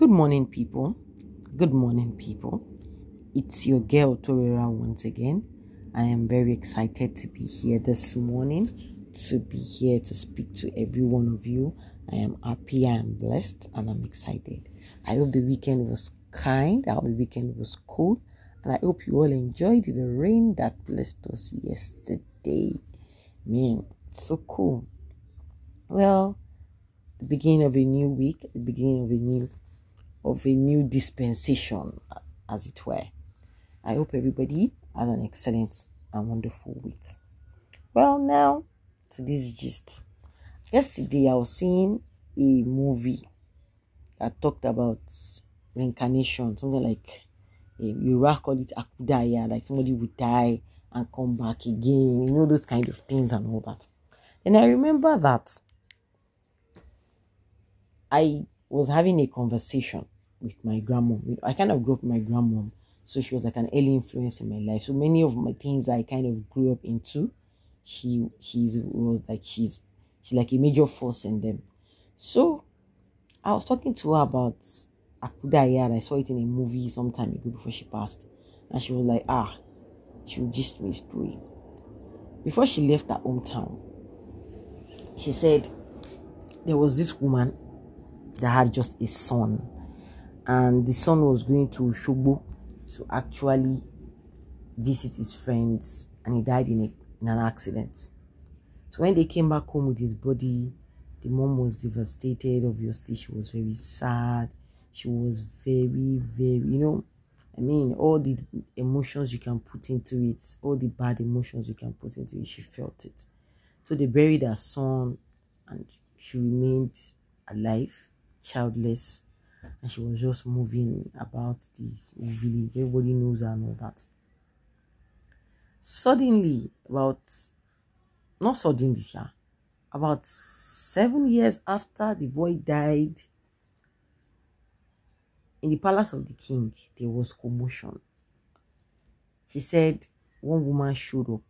Good morning, people. Good morning, people. It's your girl Torera once again. I am very excited to be here this morning, to be here to speak to every one of you. I am happy, I am blessed, and I'm excited. I hope the weekend was kind, I hope the weekend was cool, and I hope you all enjoyed the rain that blessed us yesterday. Man, it's so cool. Well, the beginning of a new week, the beginning of a new of a new dispensation, as it were. I hope everybody had an excellent and wonderful week. Well, now to this gist. Yesterday, I was seeing a movie that talked about reincarnation, something like a you call it akudaya, like somebody would die and come back again, you know, those kind of things and all that. And I remember that I was having a conversation with my grandmom. I kind of grew up with my grandmom, so she was like an early influence in my life. So many of my things I kind of grew up into, she she's was like she's she's like a major force in them. So I was talking to her about Akudaya I saw it in a movie some time ago before she passed. And she was like, ah, she would just me. Before she left her hometown, she said there was this woman that had just a son, and the son was going to Shogbo to actually visit his friends, and he died in, a, in an accident. So when they came back home with his body, the mom was devastated. Obviously, she was very sad. She was very, very, you know, I mean, all the emotions you can put into it, all the bad emotions you can put into it, she felt it. So they buried her son, and she remained alive childless and she was just moving about the village. Everybody knows her and all that. Suddenly, about not suddenly, yeah, about seven years after the boy died, in the palace of the king, there was commotion. She said one woman showed up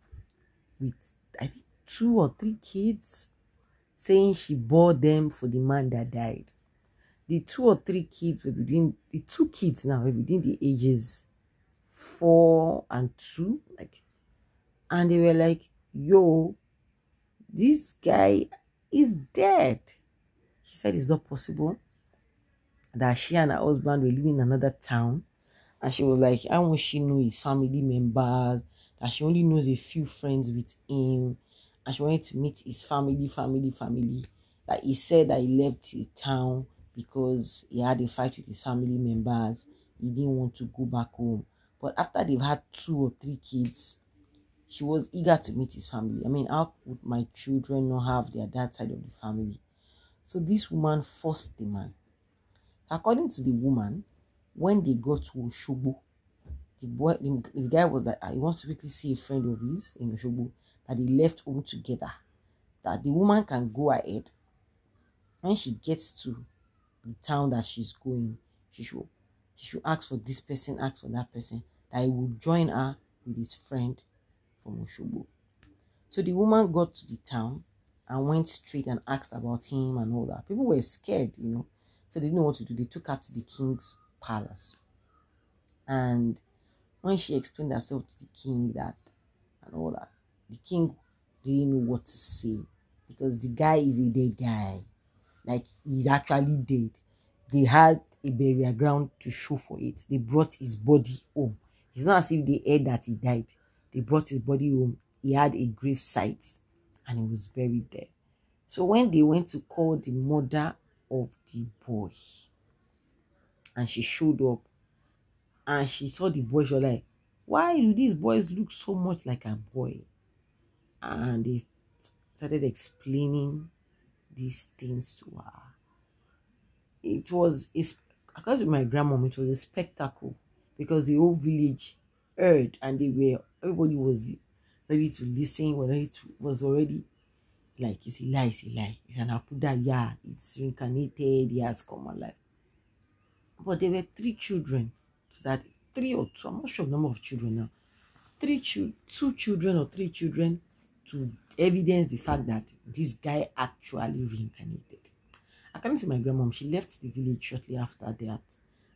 with I think two or three kids, saying she bore them for the man that died the two or three kids were between the two kids now were between the ages four and two, like, and they were like, "Yo, this guy is dead." She said it's not possible that she and her husband were living in another town, and she was like, "How much she know his family members? That she only knows a few friends with him, and she wanted to meet his family, family, family." That he said that he left the town because he had a fight with his family members. He didn't want to go back home. But after they've had two or three kids, she was eager to meet his family. I mean, how could my children not have their dad side of the family? So this woman forced the man. According to the woman, when they got to Oshogbo, the boy, the, the guy was like, ah, he wants to quickly see a friend of his in Oshogbo, that they left home together. That the woman can go ahead. When she gets to the town that she's going, she should she should ask for this person, ask for that person, that he will join her with his friend from Oshogbo. So the woman got to the town and went straight and asked about him and all that. People were scared, you know, so they didn't know what to do. They took her to the king's palace. And when she explained herself to the king that and all that, the king didn't know what to say because the guy is a dead guy like he's actually dead. They had a burial ground to show for it. They brought his body home. It's not as if they heard that he died. They brought his body home. He had a grave site and he was buried there. So when they went to call the mother of the boy, and she showed up and she saw the boy, she was like, Why do these boys look so much like a boy? And they started explaining these things to her. It was, a, according to my grandmom, it was a spectacle because the whole village heard and they were, everybody was ready to listen, was ready to, was already like, it's a lie, it's a lie. It's an Akuda, yeah, it's reincarnated, he has come alive. But there were three children to that, three or two, I'm not sure number of children now. Three, two children or three children to evidence the fact that this guy actually reincarnated. According to my grandmom, she left the village shortly after that,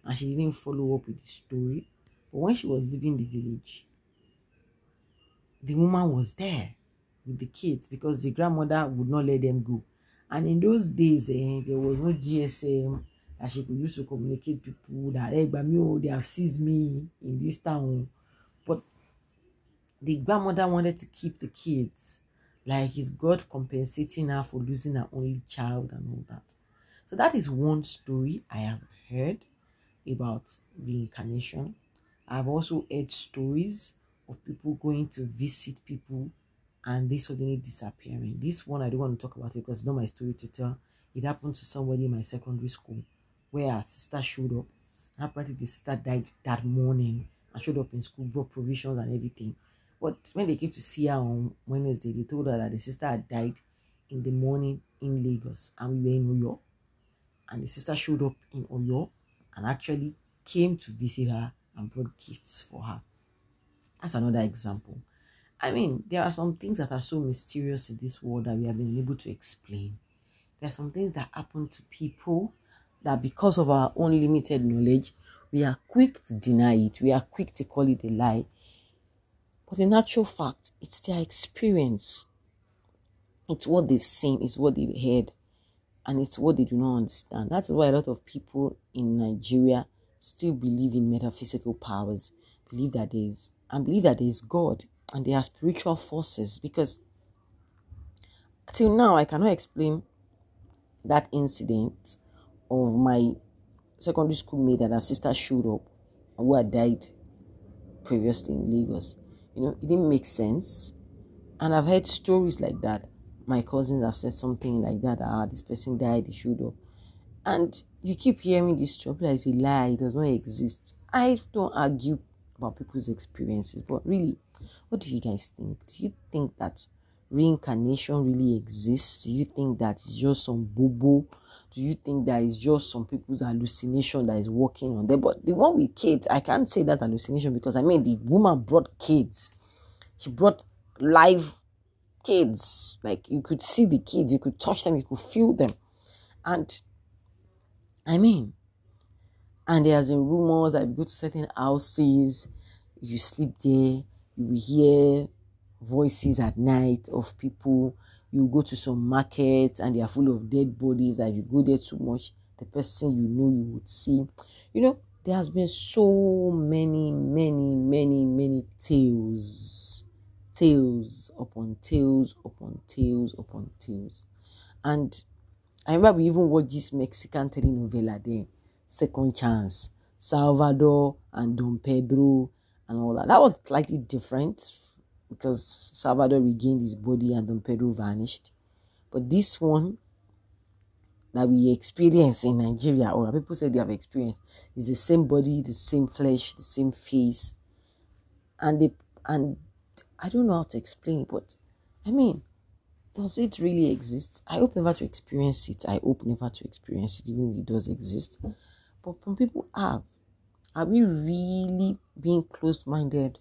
and she didn't follow up with the story. But when she was leaving the village, the woman was there with the kids because the grandmother would not let them go. And in those days, eh, there was no GSM that she could use to communicate people that hey, me, they have seized me in this town. But the grandmother wanted to keep the kids. Like is God compensating her for losing her only child and all that. So that is one story I have heard about reincarnation. I've also heard stories of people going to visit people and they suddenly disappearing. This one I don't want to talk about it because it's not my story to tell. It happened to somebody in my secondary school where her sister showed up. Apparently the sister died that morning and showed up in school, brought provisions and everything. But when they came to see her on Wednesday, they told her that the sister had died in the morning in Lagos and we were in Oyo. And the sister showed up in Oyo and actually came to visit her and brought gifts for her. That's another example. I mean, there are some things that are so mysterious in this world that we have been able to explain. There are some things that happen to people that, because of our own limited knowledge, we are quick to deny it, we are quick to call it a lie. But in actual fact, it's their experience, it's what they've seen, it's what they've heard, and it's what they do not understand. That's why a lot of people in Nigeria still believe in metaphysical powers, believe that there is, and believe that there is God and there are spiritual forces because till now I cannot explain that incident of my secondary school mate that her sister showed up who had died previously in Lagos. You know, it didn't make sense. And I've heard stories like that. My cousins have said something like that. Ah, this person died, he showed up. And you keep hearing this story like it's a lie, it does not exist. I don't argue about people's experiences, but really, what do you guys think? Do you think that reincarnation really exists? Do you think that it's just some boo Do you think that is just some people's hallucination that is working on them? But the one with kids, I can't say that hallucination because I mean the woman brought kids. She brought live kids. Like you could see the kids, you could touch them, you could feel them. And I mean, and there's been rumors that you go to certain houses, you sleep there, you hear voices at night of people. You go to some market and they are full of dead bodies. That if you go there too much, the person you know you would see. You know, there has been so many, many, many, many tales, tales upon tales upon tales upon tales. And I remember we even watched this Mexican telenovela there, Second Chance, Salvador and Don Pedro and all that. That was slightly different because Salvador regained his body and Don Pedro vanished. But this one that we experience in Nigeria, or people say they have experienced, is the same body, the same flesh, the same face, and they and I don't know how to explain it, but I mean, does it really exist? I hope never to experience it. I hope never to experience it, even if it does exist. But some people have. Are we really being closed minded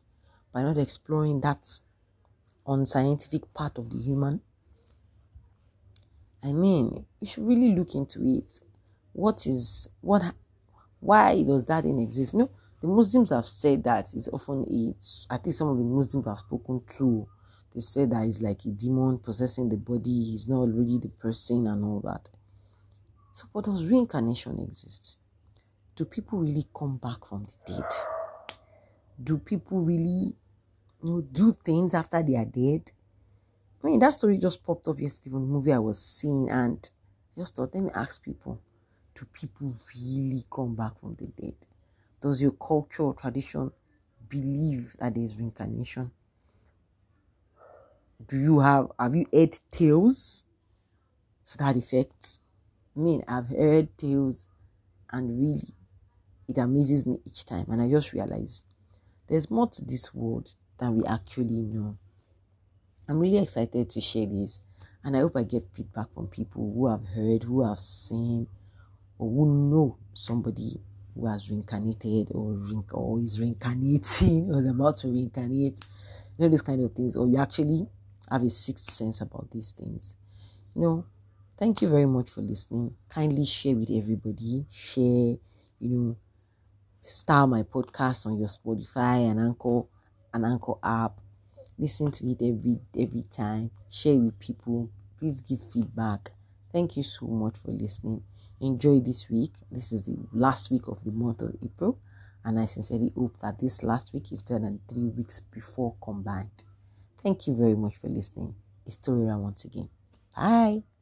by not exploring that unscientific part of the human? I mean, we should really look into it. What is what? Why does that in exist? No, the Muslims have said that it's often it's. I think some of the Muslims have spoken true. They said that it's like a demon possessing the body. He's not really the person and all that. So, what does reincarnation exist? do people really come back from the dead? Do people really you know, do things after they are dead? I mean, that story just popped up yesterday from the movie I was seeing, and I just thought, let me ask people do people really come back from the dead? Does your culture or tradition believe that there is reincarnation? Do you have have you heard tales to that effect? I mean, I've heard tales, and really, it amazes me each time. And I just realize there's more to this world than we actually know. I'm really excited to share this. And I hope I get feedback from people who have heard, who have seen, or who know somebody who has reincarnated or, or is reincarnating or is about to reincarnate. You know, these kind of things. Or you actually have a sixth sense about these things. You know, Thank you very much for listening. Kindly share with everybody. Share, you know, star my podcast on your Spotify and Anchor and Anchor app. Listen to it every every time. Share with people. Please give feedback. Thank you so much for listening. Enjoy this week. This is the last week of the month of April, and I sincerely hope that this last week is better than three weeks before combined. Thank you very much for listening. It's Torira once again. Bye.